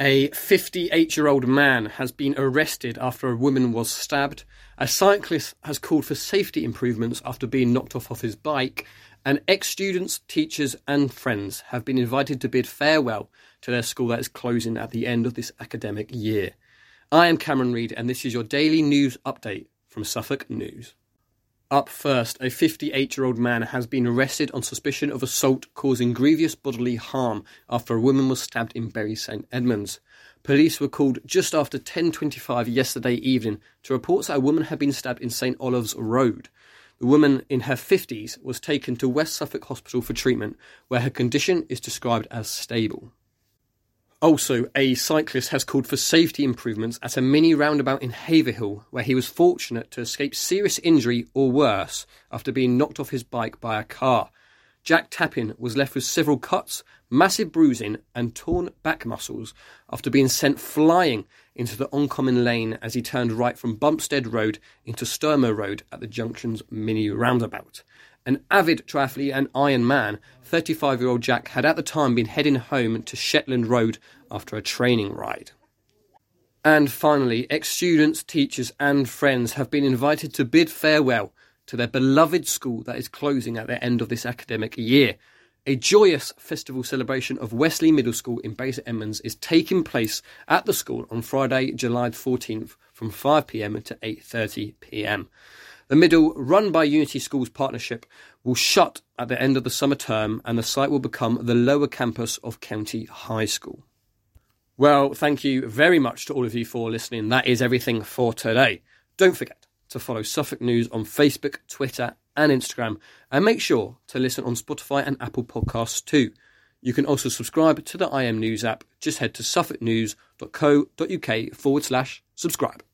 A 58 year old man has been arrested after a woman was stabbed. A cyclist has called for safety improvements after being knocked off of his bike. And ex students, teachers, and friends have been invited to bid farewell to their school that is closing at the end of this academic year. I am Cameron Reid, and this is your daily news update from Suffolk News. Up first, a 58 year old man has been arrested on suspicion of assault causing grievous bodily harm after a woman was stabbed in Bury St Edmunds. Police were called just after 10:25 yesterday evening to reports that a woman had been stabbed in St Olave's Road. The woman in her 50s was taken to West Suffolk Hospital for treatment, where her condition is described as stable. Also, a cyclist has called for safety improvements at a mini roundabout in Haverhill, where he was fortunate to escape serious injury or worse after being knocked off his bike by a car. Jack Tappin was left with several cuts, massive bruising, and torn back muscles after being sent flying into the oncoming lane as he turned right from Bumpstead Road into Sturmer Road at the junction's mini roundabout. An avid triathlete and Iron Man, 35 year old Jack had at the time been heading home to Shetland Road after a training ride. And finally, ex students, teachers, and friends have been invited to bid farewell to their beloved school that is closing at the end of this academic year. A joyous festival celebration of Westley Middle School in St Edmunds is taking place at the school on Friday, July 14th from 5pm to 8.30pm. The middle, run by Unity Schools Partnership, will shut at the end of the summer term and the site will become the lower campus of County High School. Well, thank you very much to all of you for listening. That is everything for today. Don't forget to follow Suffolk News on Facebook, Twitter, and Instagram, and make sure to listen on Spotify and Apple Podcasts too. You can also subscribe to the IM News app. Just head to suffolknews.co.uk forward slash subscribe.